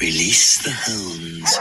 Release the hounds.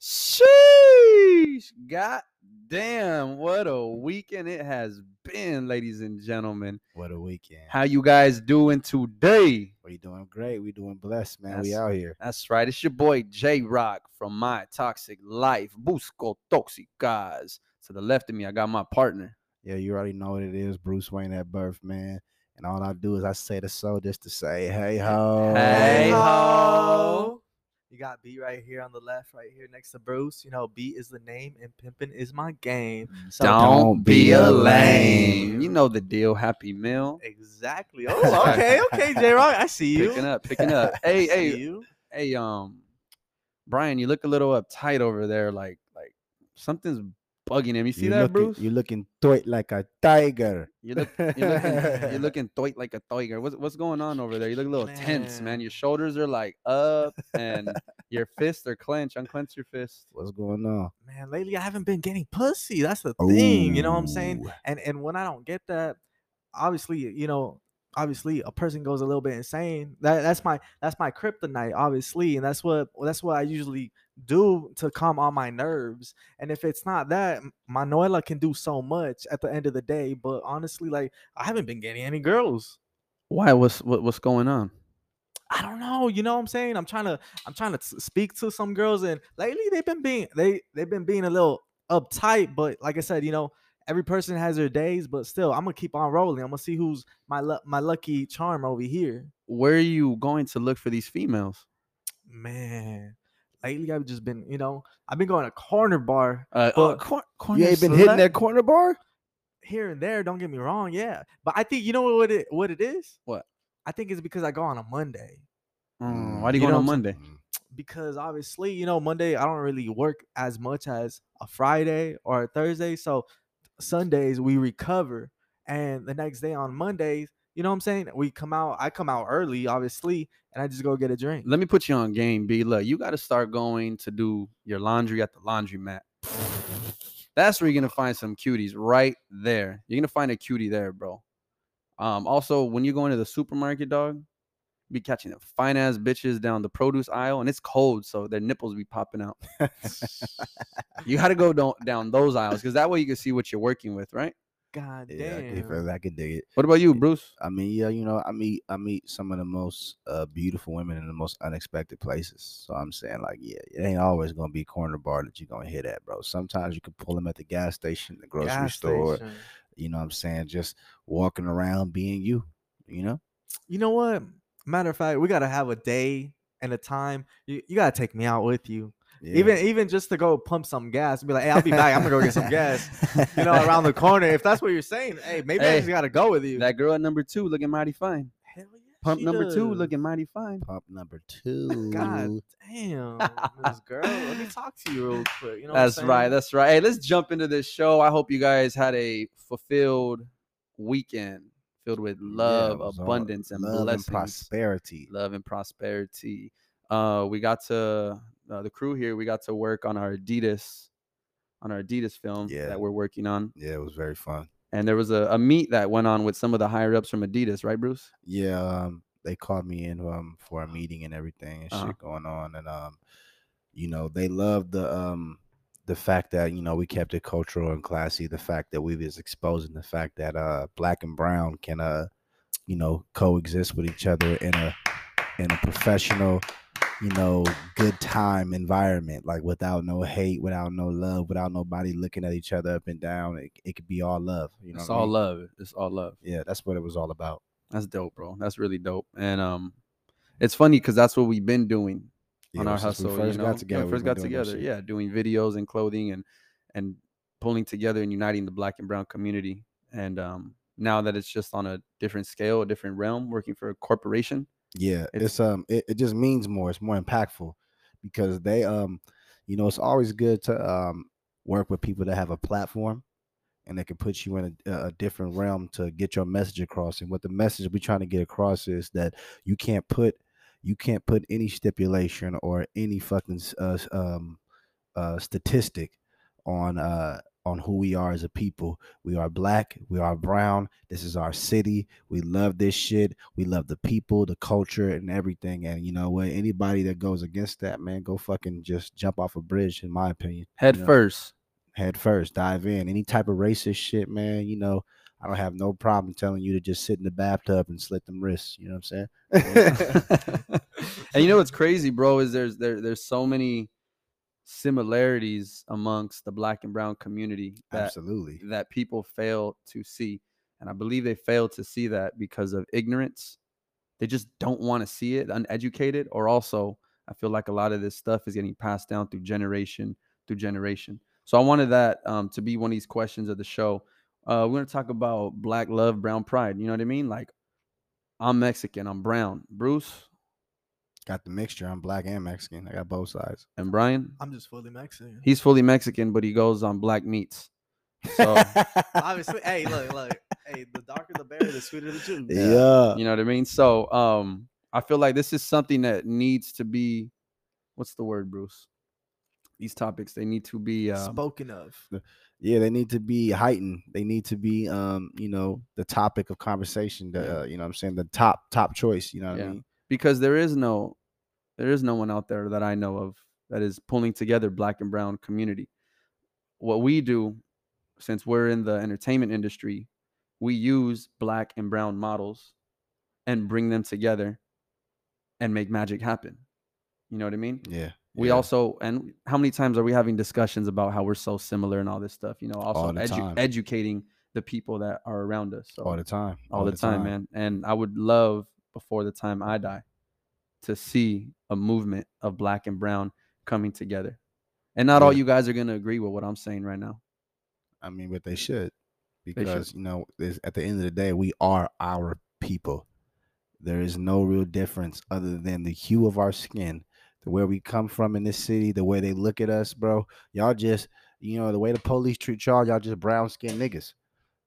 Sheesh! God damn, what a weekend it has been, ladies and gentlemen. What a weekend. How you guys doing today? We doing great. We doing blessed, man. we out here. That's right. It's your boy J Rock from My Toxic Life. Busco Toxicas. To the left of me, I got my partner. Yeah, you already know what it is. Bruce Wayne at birth, man. And all I do is I say the so just to say, hey ho. Hey ho. You got B right here on the left, right here next to Bruce. You know, B is the name and pimpin' is my game. So Don't, be a lame. You know the deal. Happy meal. Exactly. Oh, okay, okay, J Rock. I see you. Picking up, picking up. Hey, hey, you. hey, um, Brian, you look a little uptight over there. Like, like something's bugging him. You see You that, looking, Bruce? You looking toit like a tiger. You look, you're looking, you're looking toit like a tiger. What's what's going on over there? You look a little tense, man. Man. Your shoulders are like up, and your fists are clenched. Unclench your fist. What's going on? Man, lately I haven't been getting pussy. That's the thing. You know what I'm saying? And and when I don't get that, obviously, you know, obviously a person goes a little bit insane. That that's my that's my kryptonite, obviously, and that's what that's what I usually do to calm all my nerves. And if it's not that, m- my Noella can do so much at the end of the day. But honestly, like I haven't been getting any girls. Why? What's what, what's going on? I don't know. You know what I'm saying? I'm trying to I'm trying to speak to some girls, and lately they've been being they they've been being a little uptight. But like I said, you know, every person has their days. But still, I'm gonna keep on rolling. I'm gonna see who's my my lucky charm over here. Where are you going to look for these females? Man, lately I've just been you know I've been going to corner bar Uh, oh, But cor- You corner ain't been hitting that corner bar? here and there. Don't get me wrong, yeah. But I think you know what it what it is. What? I think it's because I go on a Monday. Mm, why do you, You go on Monday? Because obviously, you know, Monday I don't really work as much as a Friday or a Thursday. So Sundays we recover. And the next day on Mondays, you know what I'm saying? We come out, I come out early, obviously, and I just go get a drink. Let me put you on game, B. Look, you got to start going to do your laundry at the laundromat. That's where you're gonna find some cuties right there. You're gonna find a cutie there, bro. Um, also, when you go into the supermarket, dog, be catching the fine ass bitches down the produce aisle, and it's cold, so their nipples be popping out. You got to go down, down those aisles because that way you can see what you're working with, right? God Yeah, I can, damn. feel- I can dig it. What about you, Bruce? I mean, yeah, you know, I meet I meet some of the most uh, beautiful women in the most unexpected places. So I'm saying, like, yeah, it ain't always gonna be corner bar that you're gonna hit at, bro. Sometimes you can pull them at the gas station, the grocery Gas store. station. You know what I'm saying? Just walking around being you. You know? You know what? Matter of fact, we gotta have a day and a time. You, you gotta take me out with you. Yeah. Even even just to go pump some gas and be like, hey, I'll be back. I'm gonna go get some gas. You know, around the corner. If that's what you're saying, hey, maybe I just gotta go with you. That girl at number two looking mighty fine. Hell yeah, Pump she number two looking mighty fine. pump number two. God damn, this girl. Let me talk to you real quick. You know, what I'm that's right. That's right. Hey, let's jump into this show. I hope you guys had a fulfilled weekend filled with Yeah, it love, was all abundance, and love blessings, prosperity. love and prosperity. Uh, we got to uh, the crew here. We got to work on our Adidas, on our Adidas film Yeah. that we're working on. Yeah, it was very fun. And there was a, a meet that went on with some of the higher ups from Adidas, right, Bruce? Yeah, um, they called me in um for a meeting and everything and Uh-huh. shit going on, and um, you know, they loved the um the fact that you know we kept it cultural and classy. The fact that we was exposing the fact that uh black and brown can uh you know coexist with each other in a in a professional you know good time environment like without no hate without no love without nobody looking at each other up and down it, it could be all love you know it's what I all mean? love. It's all love. yeah that's what it was all about That's dope, bro. That's really dope. And um, it's funny because that's what we've been doing on our since we first you know? got together yeah, first got together. Yeah, doing videos and clothing and and pulling together and uniting the black and brown community. And um, now that it's just on a different scale, a different realm, working for a corporation. Yeah, It's- it's, um it, it just means more. It's more impactful because they um you know it's always good to um work with people that have a platform and they can put you in a, a different realm to get your message across. And what the message we're trying to get across is that you can't put you can't put any stipulation or any fucking uh, um uh statistic on uh on who we are as a people. We are black, we are brown. This is our city. We love this shit. We love the people, the culture, and everything. And you know what? Anybody that goes against that, man, go fucking just jump off a bridge, in my opinion. Head you know? first. Head first, dive in. Any type of racist shit, man, you know, I don't have no problem telling you to just sit in the bathtub and slit them wrists. You know what I'm saying? and you know what's crazy, bro, is there's there there's so many similarities amongst the black and brown community that Absolutely. that people fail to see. And I believe they fail to see that because of ignorance. They just don't want to see it, uneducated, or also I feel like a lot of this stuff is getting passed down through generation through generation. So I wanted that um, to be one of these questions of the show. Uh, we're gonna talk about black love, brown pride. You know what I mean? Like I'm Mexican, I'm brown. Bruce Got the mixture. I'm black and Mexican. I got both sides. and Brian, I'm just fully Mexican. he's fully Mexican, but he goes on black meats. So Obviously, hey, look, look, hey, the darker the berry, the sweeter the juice. yeah. you know what I mean? So um I feel like this is something that needs to be what's the word, Bruce? These topics they need to be um, Spoken of. Yeah, they need to be heightened. They need to be um, you know, the topic of conversation. The Yeah. uh, you know what I'm saying, the top top choice, you know what Yeah. I mean? Because there is no there is no one out there that I know of that is pulling together black and brown community. What we do since we're in the entertainment industry, we use black and brown models and bring them together and make magic happen. You know what I mean? Yeah. We yeah. also and how many times are we having discussions about how we're so similar and all this stuff? You know, also the edu- time. educating the people that are around us. So all the time. all, the, time, man. And I would love before the time I die to see a movement of black and brown coming together. And not all you guys are gonna agree with what I'm saying right now. I mean, but they should should. because you know, at the end of the day, we are our people. There is no real difference other than the hue of our skin, the where we come from in this city, the way they look at us, bro. Y'all just, you know, the way the police treat y'all, y'all just brown skinned niggas.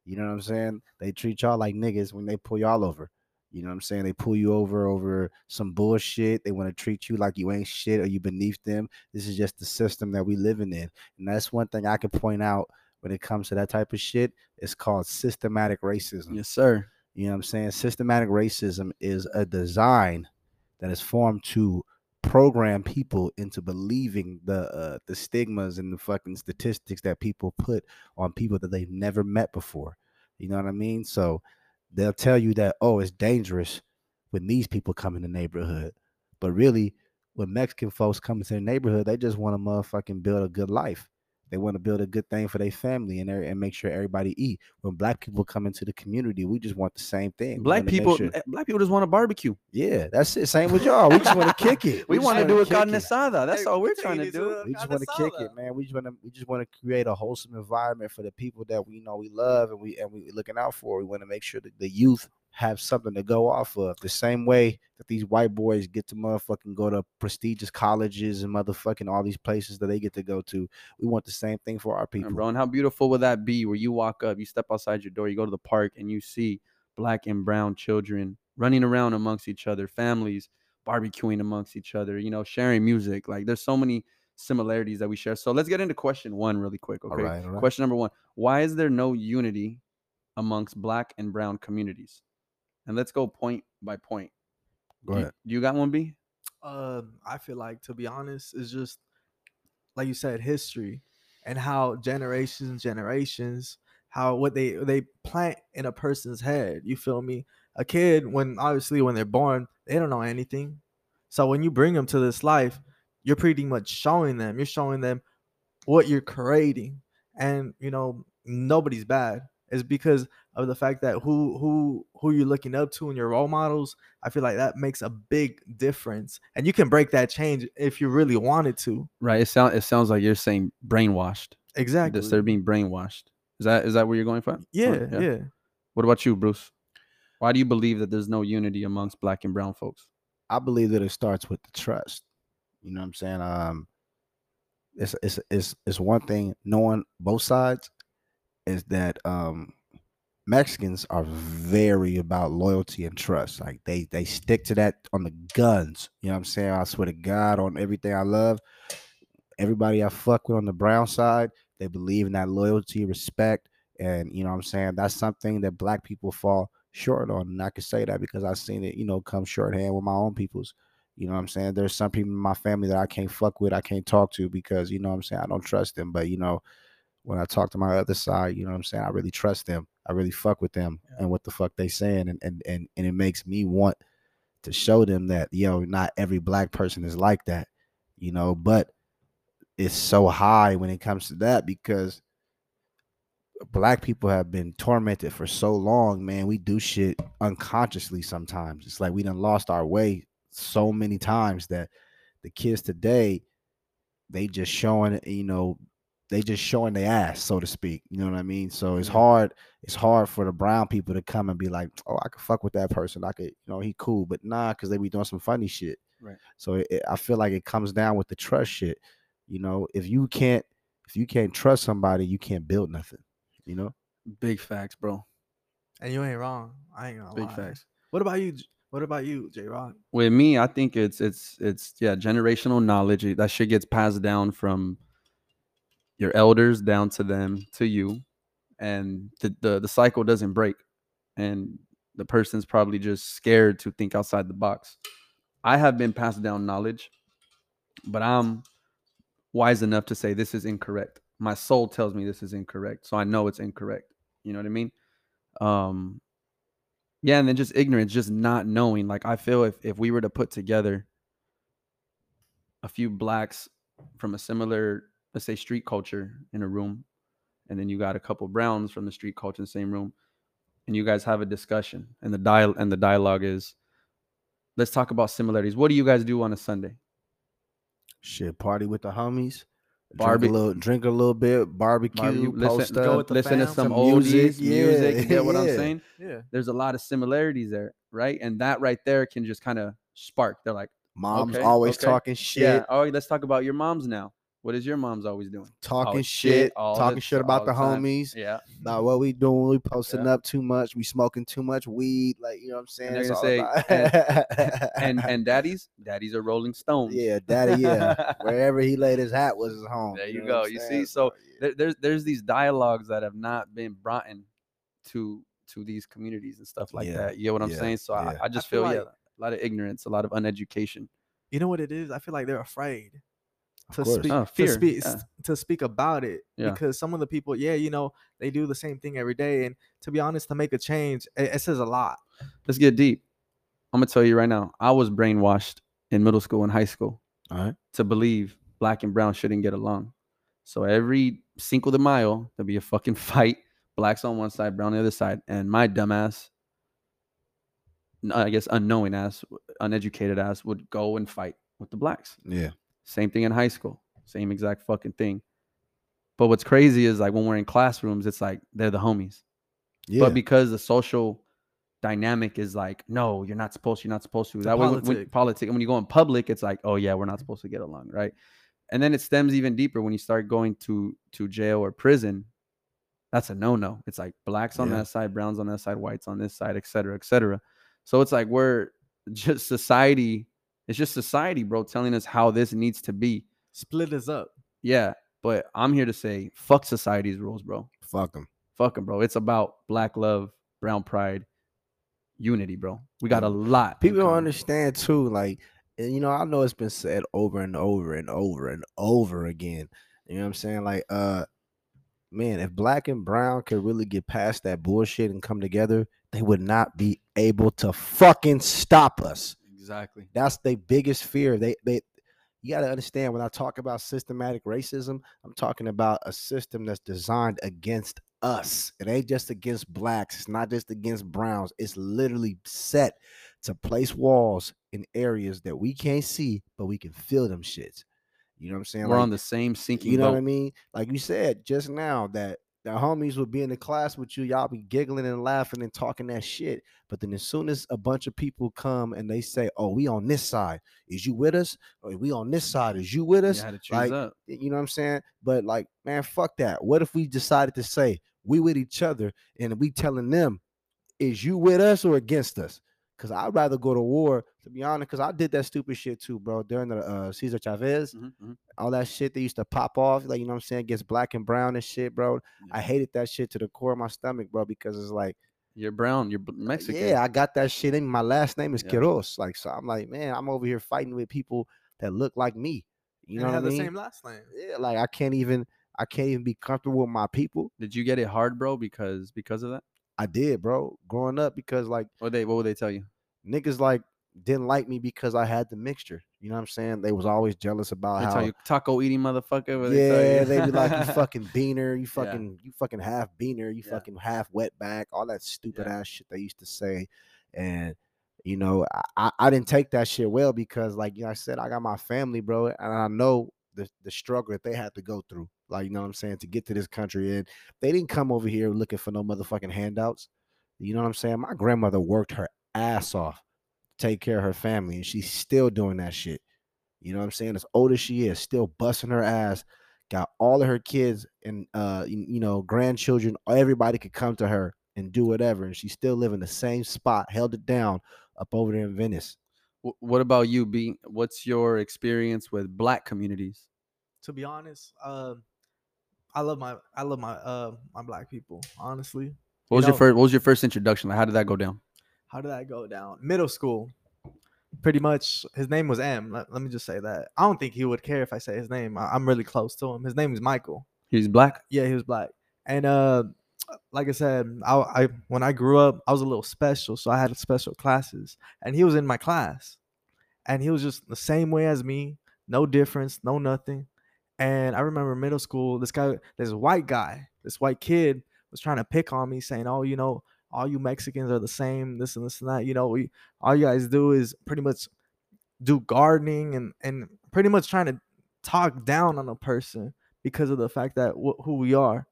You know what I'm saying? They treat y'all like niggas when they pull y'all over. You know what I'm saying? They pull you over over some bullshit. They want to treat you like you ain't shit or you beneath them. This is just the system that we living in. And that's one thing I can point out when it comes to that type of shit. It's called systematic racism. Yes, sir. You know what I'm saying? Systematic racism is a design that is formed to program people into believing the uh, the stigmas and the fucking statistics that people put on people that they've never met before. You know what I mean? So they'll tell you that oh, it's dangerous when these people come in the neighborhood, but really, when Mexican folks come into the neighborhood, they just want to motherfucking build a good life. They want to build a good thing for their family and and make sure everybody eat. When black people come into the community, we just want the same thing. Black people, sure- eh, black people just want to barbecue. yeah, that's it. Same with y'all. We just want to kick it. We just want to do a kick carne it. asada. That's Hey, all we're trying to do. We just want to kick it, man. We just want to we just want to create a wholesome environment for the people that we know we love and we and we looking out for. We want to make sure that the youth have something to go off of. The same way that these white boys get to motherfucking go to prestigious colleges and motherfucking all these places that they get to go to. We want the same thing for our And people. bro, and how beautiful would that be where you walk up, you step outside your door, you go to the park, and you see black and brown children running around amongst each other, families barbecuing amongst each other, you know, sharing music. Like there's so many similarities that we share. So let's get into question one really quick. Okay. All right, all right. Question number one Why is there no unity amongst black and brown communities? And let's go point by point. Go Do you- ahead. do you got one, B? Um, I feel like to be honest, it's just like you said, history and how generations, generations, how what they they plant in a person's head. You feel me? A kid, when obviously when they're born, they don't know anything. So when you bring them to this life, you're pretty much showing them. You're showing them what you're creating, and you know nobody's bad. It's because of the fact that who who who you're looking up to and your role models. I feel like that makes a big difference, and you can break that change if you really wanted to. Right. It sounds it sounds like you're saying brainwashed. Exactly. They're being brainwashed. Is that is that where you're going from? yeah, yeah. What about you, Bruce? Why do you believe that there's no unity amongst black and brown folks? I believe that it starts with the trust. You know what I'm saying? Um it's it's it's it's one thing knowing both sides is that um Mexicans are very about loyalty and trust. Like they they stick to that on the guns. You know what I'm saying? I swear to God on everything I love. everybody I fuck with on the brown side, they believe in that loyalty, respect, and you know what I'm saying that's something that black people fall short on. And I can say that because I've seen it, you know, come shorthand with my own peoples. You know what I'm saying? There's some people in my family that I can't fuck with, I can't talk to because you know what I'm saying I don't trust them. But you know, when I talk to my other side, you know what I'm saying, I really trust them. I really fuck with them and what the fuck they saying. And and and, and it makes me want to show them that, yo, not every black person is like that, you know, but it's so high when it comes to that because black people have been tormented for so long, man. We do shit unconsciously sometimes. It's like we done lost our way so many times that the kids today, they just showing, you know, they just showing their ass, so to speak. You know what I mean? So it's mm-hmm. hard. It's hard for the brown people to come and be like, "Oh, I could fuck with that person. I could, you know, he cool." But nah, because they be doing some funny shit. Right. So it, it- I feel like it comes down with the trust shit. You know, if you can't, if you can't trust somebody, you can't build nothing. You know. Big facts, bro. And you ain't wrong. I ain't gonna Big lie. facts. What about you? What about you, J Rock? With me, I think it's it's it's yeah, generational knowledge. That shit gets passed down from your elders down to them to you, and the the, the cycle doesn't break, and the person's probably just scared to think outside the box. I have been passed down knowledge, but I'm wise enough to say this is incorrect. My soul tells me this is incorrect, so I know it's incorrect. You know what I mean? Um, yeah, and then just ignorance, just not knowing. Like I feel if if we were to put together a few blacks from a similar, let's say, street culture in a room, and then you got a couple browns from the street culture in the same room, and you guys have a discussion, and the dial and the dialogue is, let's talk about similarities. What do you guys do on a Sunday? Shit, party with the homies. Barbe- drink a little, drink a little bit, barbecue, listen, up. go with the listen to fam, some some oldies music, music. yeah, you get what I'm yeah. saying? Yeah. There's a lot of similarities there, right? And that right there can just kind of spark. They're like, Mom's Okay, always okay. talking shit, yeah, oh, let's talk about your moms now. What is your mom's always doing? talking shit shit, all the- talking shit about the, the homies, Yeah. about what we doing. We posting Yeah. up too much. We smoking too much weed. Like you know what I'm saying. they're It's gonna all say, about- And and daddies, daddies are Rolling Stones. yeah, daddy, yeah, wherever he laid his hat was his home. There you know go. You see? So yeah. there, there's there's these dialogues that have not been brought in to to these communities and stuff like Yeah, that. You get what I'm yeah, saying? So yeah. I, I just feel feel, yeah, a lot of ignorance, a lot of uneducation. You know what it is? I feel like they're afraid Of to speak Oh, to speak yeah. to speak about it Yeah. because some of the people, yeah, you know, they do the same thing every day, and to be honest, to make a change, it, it says a lot. Let's get deep. I'm gonna tell you right now. I was brainwashed in middle school and high school all right. to believe black and brown shouldn't get along. So every Cinco de Mayo, there'll be a fucking fight. Blacks on one side, brown on the other side, and my dumbass, I guess unknowing ass, uneducated ass, would go and fight with the blacks. Yeah. Same thing in high school. Same exact fucking thing. But what's crazy is like when we're in classrooms, it's like they're the homies. Yeah. But because the social dynamic is like, no, you're not supposed, to, you're not supposed to. It's That way, when, when politic. politics, when you go in public, it's like, oh yeah, we're not supposed to get along, right? And then it stems even deeper when you start going to to jail or prison. That's a no no. It's like blacks on Yeah. that side, browns on that side, whites on this side, et cetera, et cetera. So it's like we're just society. It's just society, bro, telling us how this needs to be. Split us up. Yeah, but I'm here to say, fuck society's rules, bro. Fuck them. Fuck them, bro. It's about black love, brown pride, unity, bro. We got a lot. People don't understand too. Like, and, you know, I know it's been said over and over and over and over again. You know what I'm saying? Like, uh, man, if black and brown could really get past that bullshit and come together, they would not be able to fucking stop us. Exactly. That's the biggest fear. They they you got to understand when I talk about systematic racism, I'm talking about a system that's designed against us. It ain't just against blacks, it's not just against browns. It's literally set to place walls in areas that we can't see, but we can feel them shits. You know what I'm saying? We're Like, on the same sinking you know boat. what I mean? Like you said just now that the homies would be in the class with you, y'all be giggling and laughing and talking that shit. But then as soon as a bunch of people come and they say, "Oh, we on this side, is you with us? Or we on this side, is you with You us?" choose like, up. You know what I'm saying? But like, man, fuck that. What if we decided to say we with each other and we telling them, "Is you with us or against us?" Cause I'd rather go to war, to be honest, because I did that stupid shit too, bro. During the uh Cesar Chavez, Mhm, mhm. all that shit they used to pop off, like you know what I'm saying, gets black and brown and shit, bro. I hated that shit to the core of my stomach, bro, because it's like, You're brown. You're Mexican. yeah, I got that shit in my last name is Yeah. Quiroz. Like, so I'm like, man, I'm over here fighting with people that look like me. You know and what I mean? the same last name. yeah, like I can't even I can't even be comfortable with my people. Did you get it hard, bro? Because because of that, I did, bro, growing up because like what they what would they tell you? niggas like didn't like me because I had the mixture. You know what I'm saying? They was always jealous about They how tell you taco eating motherfucker. they yeah, you? they be like you fucking beaner, you Yeah. fucking you fucking half beaner, you Yeah. fucking half wetback, all that stupid Yeah. ass shit they used to say. And you know, I, I, I didn't take that shit well because like you know, I said, I got my family, bro, and I know the the struggle that they had to go through. Like, you know what I'm saying, to get to this country. And they didn't come over here looking for no motherfucking handouts. You know what I'm saying? My grandmother worked her ass off to take care of her family, and she's still doing that shit. You know what I'm saying? As old as she is, still busting her ass, got all of her kids and uh you, know grandchildren. Everybody could come to her and do whatever, and she still live in the same spot, held it down up over there in Venice. Wh- What about you? Being what's your experience with black communities? To be honest, um, I love my I love my uh my black people. Honestly, What was know- your first? What was your first introduction? Like, how did that go down? how did that go down? Middle school, pretty much. His name was M. Let, let me just say that. I don't think he would care if I say his name. I, I'm really close to him. His name is Michael. He's black. Yeah, he was black. And uh, like I said, mm, I, I when I grew up, I was a little special, so I had special classes, and he was in my class, and he was just the same way as me, no difference, no nothing. And I remember middle school, this guy, this white guy, this white kid was trying to pick on me, saying, "Oh, you know, all you Mexicans are the same, this and this and that. You know, we all you guys do is pretty much do gardening and and pretty much trying to talk down on a person because of the fact that wh- who we are."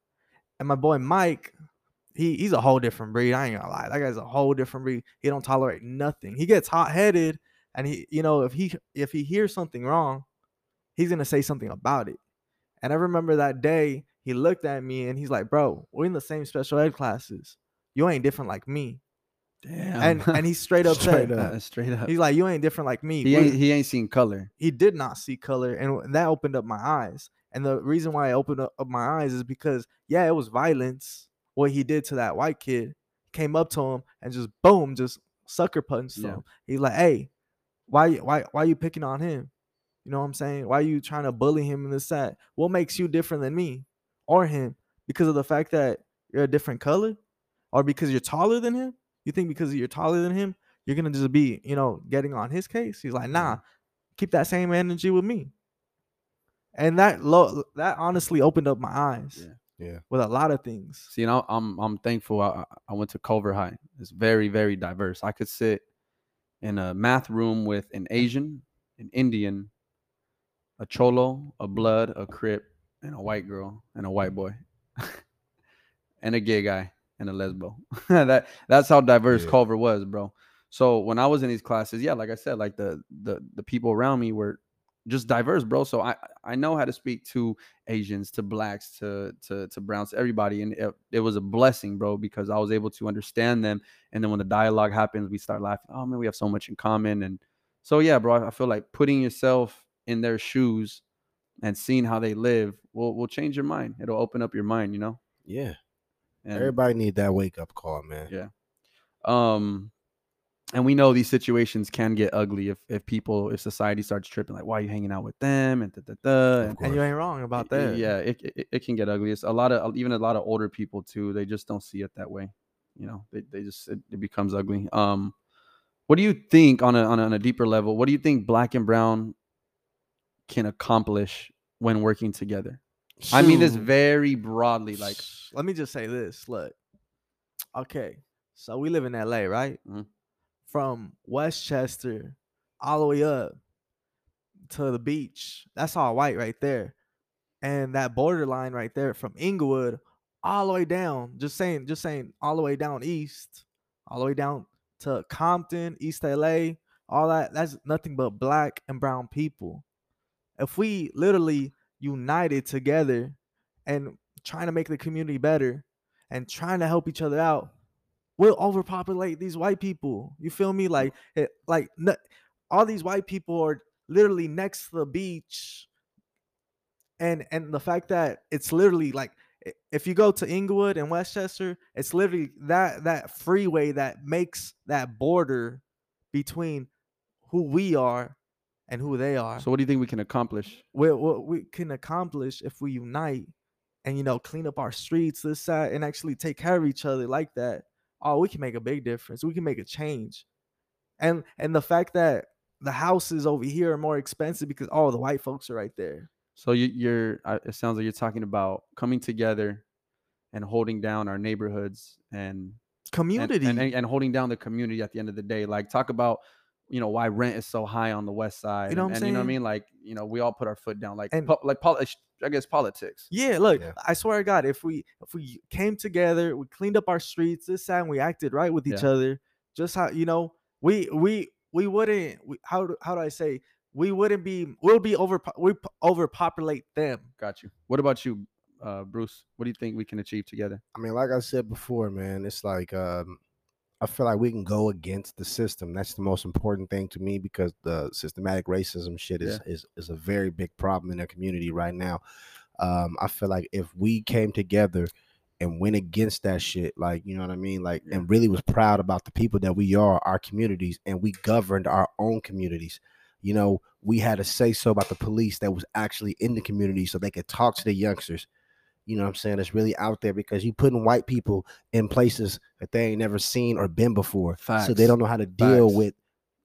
And my boy Mike, he he's a whole different breed. I ain't gonna lie, that guy's a whole different breed. He don't tolerate nothing. He gets hot headed, and he, you know, if he if he hears something wrong, he's gonna say something about it. And I remember that day he looked at me and he's like, "Bro, we're in the same special ed classes. You ain't different like me." Damn. And and he's straight up Straight said, up. Straight up. he's like, "You ain't different like me." He ain't he ain't seen color. he did not see color and that opened up my eyes and the reason why i opened up my eyes is because yeah it was violence. What he did to that white kid came up to him and just boom just sucker punched Yeah. him. He's like hey why why why you picking on him? You know what i'm saying? Why are you trying to bully him in this that? What makes you different than me or him? Because of the fact that you're a different color? Or because you're taller than him? You think because you're taller than him you're gonna just be you know getting on his case? He's like nah keep that same energy with me. And that lo- that honestly opened up my eyes Yeah. Yeah. with a lot of things. See, you know, I'm I'm thankful. I, I- I went to Culver High. It's very very diverse. I could sit in a math room with an Asian, an Indian, a cholo, a blood, a crip, and a white girl and a white boy, and a gay guy and a lesbo. that that's how diverse Yeah. Culver was, bro. So when I was in these classes, yeah, like I said, like the the the people around me were just diverse, bro. So I I know how to speak to Asians, to blacks, to to to browns, to everybody, and it, it was a blessing, bro, because I was able to understand them. And then when the dialogue happens, we start laughing. Oh man, we have so much in common. And so yeah, bro, I- I feel like putting yourself in their shoes and seeing how they live will will change your mind. It'll open up your mind, you know. Yeah. And Everybody need that wake up call, man. Yeah. um, and we know these situations can get ugly if if people if society starts tripping like why are you hanging out with them and da, da, da, and And you ain't wrong about Y- y- that. Yeah, it, it it can get ugly. It's a lot of even a lot of older people too. They just don't see it that way. You know, they they just it, it becomes ugly. Um, what do you think on a, on a on a deeper level? What do you think Black and Brown can accomplish when working together? I mean this very broadly. Like, let me just say this. Look, okay, so we live in LA, right? Mhm. From Westchester all the way up to the beach. That's all white right there, and that borderline right there from Inglewood all the way down. Just saying, just saying, all the way down east, all the way down to Compton, East LA, all that. That's nothing but black and brown people. If we literally united together and trying to make the community better and trying to help each other out, we'll overpopulate these white people. You feel me? Like it, like n- all these white people are literally next to the beach, and and the fact that it's literally like if you go to Inglewood and Westchester, it's literally that that freeway that makes that border between who we are and who they are. So what do you think we can accomplish? what, what we can accomplish if we unite and you know clean up our streets this side and actually take care of each other like that oh we can make a big difference we can make a change and and the fact that the houses over here are more expensive because oh the white folks are right there So you, you're. uh, It sounds like you're talking about coming together and holding down our neighborhoods and and- community and, and, and holding down the community at the end of the day. Like talk about you know why rent is so high on the west side. you know and, what I'm and you know what I mean? Like you know we all put our foot down. Like And- like poli- I guess politics. yeah look Yeah. i swear to god if we if we came together we cleaned up our streets this side and we acted right with each Yeah. other just how you know we we we wouldn't we, how do, how do i say we wouldn't be we'll be over we overpopulate them Got you. What about you, uh, Bruce? What do you think we can achieve together? I mean, like I said before, man, it's like um, I feel like we can go against the system. That's the most important thing to me because the systematic racism shit is is is a very big problem in the community right now. Um, I feel like if we came together and went against that shit, like you know what I mean, like Yeah. and really was proud about the people that we are, our communities, and we governed our own communities. You know, we had a say so about the police that was actually in the community so they could talk to the youngsters you know what I'm saying, that's really out there because you're putting white people in places that they ain't never seen or been before. So they don't know how to deal Facts. with,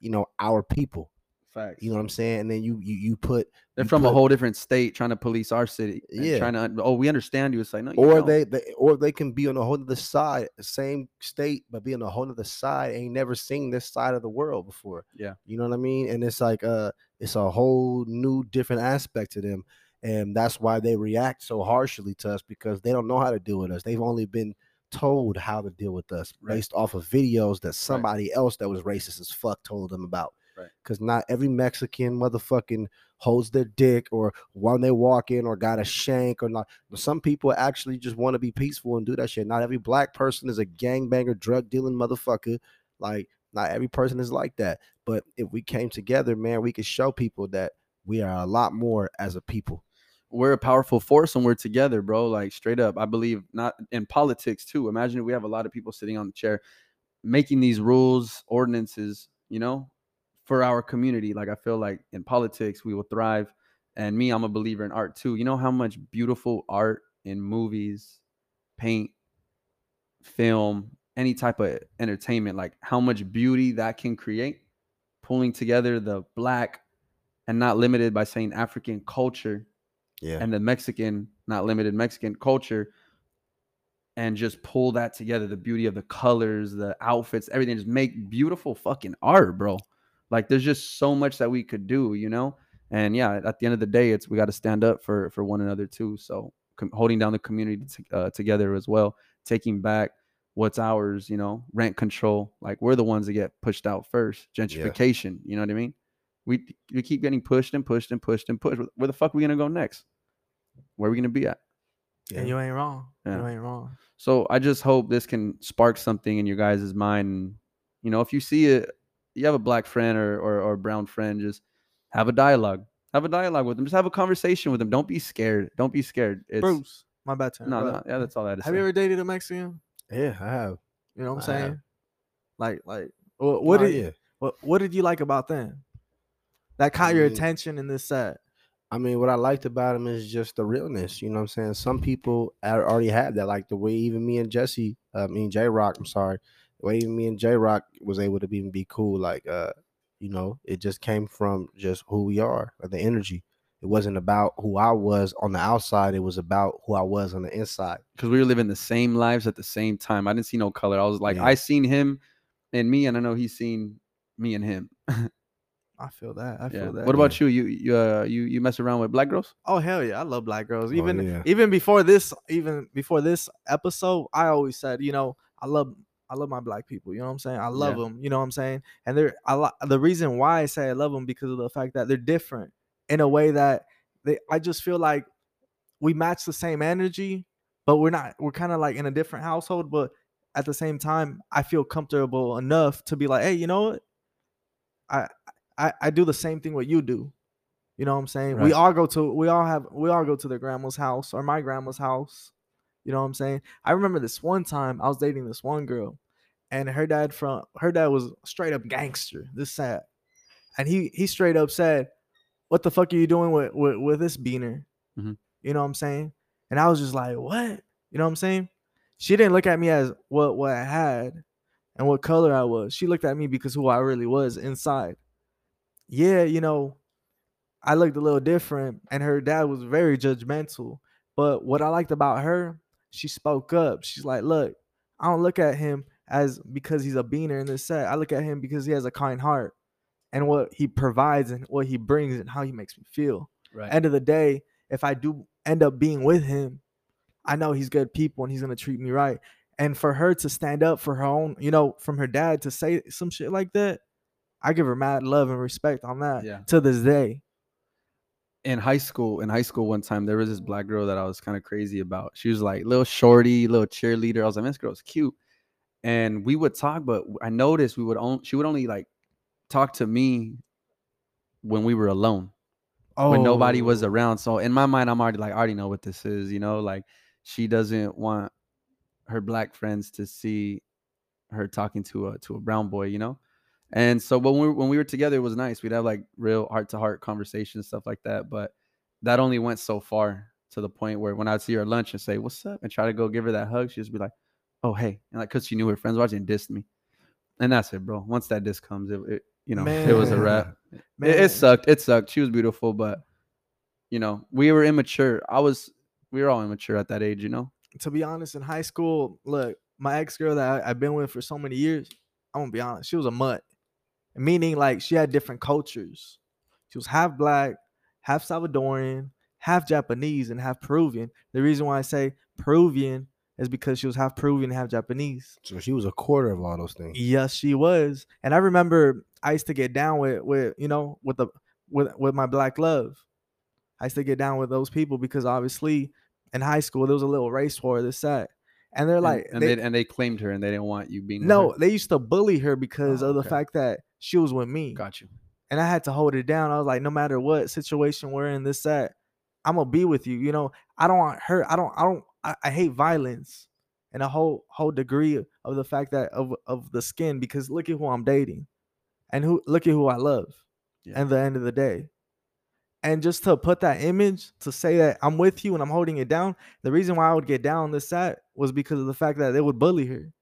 you know, our people. Facts. You know what I'm saying? And then you you you put They're you from a whole different state trying to police our city. Yeah. Trying to oh we understand you. It's like no. You or don't. they, they or they can be on a whole other side, same state, but be on a whole other side, ain't never seen this side of the world before. Yeah. You know what I mean? And it's like uh it's a whole new different aspect to them. And that's why they react so harshly to us because they don't know how to deal with us. They've only been told how to deal with us Right. based off of videos that somebody else that was racist as fuck told them about. Right. Because not every Mexican motherfucking holds their dick or when they walk in or got a shank or not. Some people actually just want to be peaceful and do that shit. Not every black person is a gangbanger, drug dealing motherfucker. Like, not every person is like that. But if we came together, man, we could show people that we are a lot more as a people. We're a powerful force when we're together, bro. Like straight up. I believe not in politics too. Imagine we have a lot of people sitting on the chair making these rules, ordinances, you know, for our community. Like I feel like in politics we will thrive. And me, I'm a believer in art too. You know how much beautiful art in movies, paint, film, any type of entertainment, like how much beauty that can create, pulling together the black and not limited by saying African culture Yeah. and the Mexican, not limited Mexican culture, and just pull that together. The beauty of the colors, the outfits, everything. Just make beautiful fucking art, bro. Like there's just so much that we could do, you know. And yeah, at the end of the day, it's we got to stand up for for one another too. So com- holding down the community t- uh, together as well, taking back what's ours, you know, rent control. Like we're the ones that get pushed out first. Gentrification, you know what I mean? We we keep getting pushed and pushed and pushed and pushed. Where the fuck are we gonna go next? Where are we gonna be at? and you ain't wrong you ain't wrong So I just hope this can spark something in your guys' mind. And, you know, if you see it, you have a black friend or, or or brown friend, just have a dialogue. Have a dialogue with them. Just have a conversation with them. Don't be scared. Don't be scared. It's, bruce my bad to No, no, yeah, that's all I had to have say. you ever dated a mexican Yeah, I have. you know what I i'm have. saying like like what, what Nah, did yeah. what, what did you like about them that caught your mean, attention in this set I mean, what I liked about him is just the realness. You know what I'm saying? Some people already have that, like the way even me and Jesse, uh, me and J Rock, I'm sorry, the way even me and J Rock was able to even be cool. Like, uh, you know, it just came from just who we are, like the energy. It wasn't about who I was on the outside. It was about who I was on the inside. Because we were living the same lives at the same time. I didn't see no color. I was like, Yeah. I seen him and me, and I know he's seen me and him. i feel that i yeah. feel that What about you? You you uh, you you mess around with black girls? Oh hell yeah, I love black girls. Oh, Even yeah. even before this, even before this episode, I always said, you know, I love I love my black people. You know what I'm saying? I love Yeah. them. You know what I'm saying? And they're I lo- the reason why I say I love them because of the fact that they're different in a way that they I just feel like we match the same energy, but we're not. We're kind of like in a different household, but at the same time, I feel comfortable enough to be like, hey, you know what? I I, I do the same thing what you do. You know what I'm saying? We all go to we all have we all go to their grandma's house or my grandma's house. You know what I'm saying? I remember this one time I was dating this one girl, and her dad from her dad was straight up gangster. This sad, and he he straight up said, "What the fuck are you doing with with, with this beaner?" Mhm. You know what I'm saying? And I was just like, "What?" You know what I'm saying? She didn't look at me as what what I had and what color I was. She looked at me because who I really was inside. Yeah, you know, I looked a little different, and her dad was very judgmental. But what I liked about her, she spoke up. She's like, "Look, I don't look at him as because he's a beaner in this set. I look at him because he has a kind heart and what he provides and what he brings and how he makes me feel. Right. End of the day, if I do end up being with him, I know he's good people and he's gonna treat me right. And for her to stand up for her own, you know, from her dad to say some shit like that, I give her mad love and respect on that Yeah. to this day. in high school, in high school, one time there was this black girl that I was kind of crazy about. She was like little shorty, little cheerleader. I was like, this girl's cute. And we would talk, but I noticed we would only she would only like talk to me when we were alone, when nobody oh. was Oh. around. So in my mind, I'm already like, I already know what this is, you know, like she doesn't want her black friends to see her talking to a to a brown boy, you know. And so when we were, when we were together, it was nice. We'd have like real heart to heart conversations, stuff like that. But that only went so far to the point where when I'd see her at lunch and say, "What's up?" and try to go give her that hug, she'd just be like, "Oh hey," and like because she knew her friends watching, dissed me, and that's it, bro. Once that diss comes, it, it you know it was a wrap. It, it sucked. It sucked. She was beautiful, but you know we were immature. I was. We were all immature at that age, you know. to be honest, in high school, look, my ex girl that I, I've been with for so many years, I'm gonna be honest, she was a mutt. Meaning like she had different cultures. She was half black, half Salvadorian, half Japanese, and half Peruvian. The reason why I say Peruvian is because she was half Peruvian and half Japanese. So she was a quarter of all those things. Yes, she was. And I remember I used to get down with with you know with the with with my black love. I used to get down with those people because obviously in high school there was a little race war this that. And they're like and, they- they, and they claimed her, and they didn't want you being. no, her. they used to bully her because Oh, of the okay. fact that she was with me. got you. And I had to hold it down. I was like, no matter what situation we're in, this that, I'm gonna be with you. You know, I don't want her. I don't. I don't. I, I hate violence, and a whole whole degree of the fact that of of the skin. Because look at who I'm dating, and who look at who I love. Yeah. At the end of the day, and just to put that image to say that I'm with you and I'm holding it down. The reason why I would get down this set was because of the fact that they would bully her,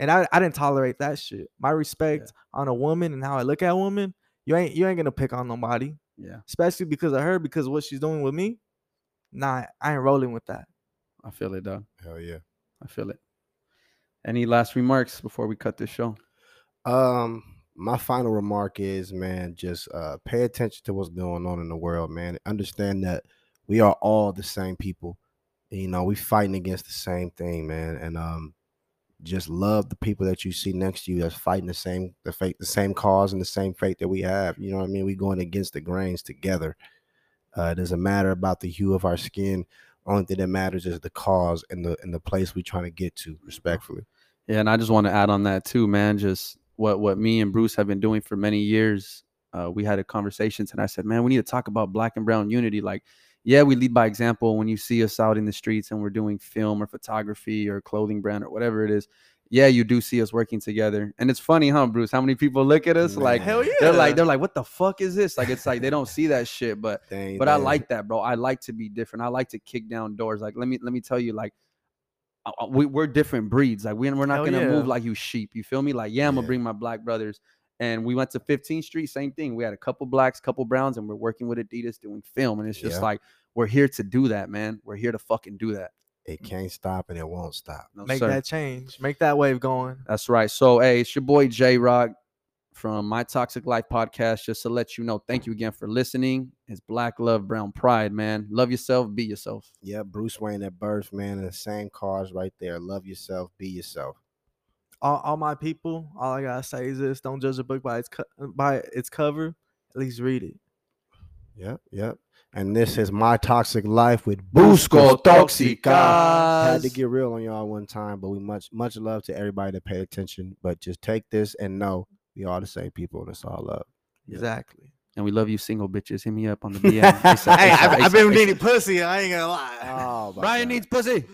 and I I didn't tolerate that shit. My respect on a woman and how I look at a woman, you ain't you ain't gonna pick on nobody, Yeah, especially because of her because of what she's doing with me. Nah, I ain't rolling with that. I feel it, dog. Hell yeah. I feel it. Any last remarks before we cut this show? Um, my final remark is, man, just uh pay attention to what's going on in the world, man. Understand that we are all the same people. You know, we fighting against the same thing, man. And um just love the people that you see next to you that's fighting the same the fate, the same cause and the same faith that we have. You know what I mean? We're going against the grains together. Uh, it doesn't matter about the hue of our skin. Only thing that matters is the cause and the and the place we're trying to get to, respectfully. Yeah, and I just want to add on that too, man. Just what what me and Bruce have been doing for many years. Uh, we had a conversation and I said, man, we need to talk about black and brown unity. Like, yeah, we lead by example. When you see us out in the streets and we're doing film or photography or clothing brand or whatever it is, yeah, you do see us working together. And it's funny, huh, Bruce? How many people look at us like Hell yeah. they're like they're like, what the fuck is this? Like, it's like they don't see that shit, but Dang, but I like that, bro. I like to be different. I like to kick down doors. Like, let me let me tell you, like, uh, uh, we, we're different breeds. Like, we, we're not Hell gonna move like you sheep. You feel me? Like, yeah, I'm gonna bring my black brothers. And we went to 15th Street, same thing. We had a couple blacks, couple browns, and we're working with Adidas doing film. And it's just Yeah. like we're here to do that, man. We're here to fucking do that. It can't stop and it won't stop. No, Make sir. that change. Make that wave going. That's right. So, hey, it's your boy J Rock from My Toxic Life podcast. Just to let you know, thank you again for listening. It's Black Love, Brown Pride, man. Love yourself, be yourself. Yeah, Bruce Wayne at birth, man, and the same cars right there. Love yourself, be yourself. All, all my people, all I gotta say is this: don't judge a book by its co- by its cover. At least read it. Yep, yep. And this is my toxic life with Busco Busco Toxica. Had to get real on y'all one time, but we much much love to everybody that paid attention. But just take this and know we all the same people, and it's all love. Exactly. And we love you, single bitches. Hit me up on the DM. Hey, I've, I've been needing pussy. I ain't gonna lie. Oh, Brian God. needs pussy.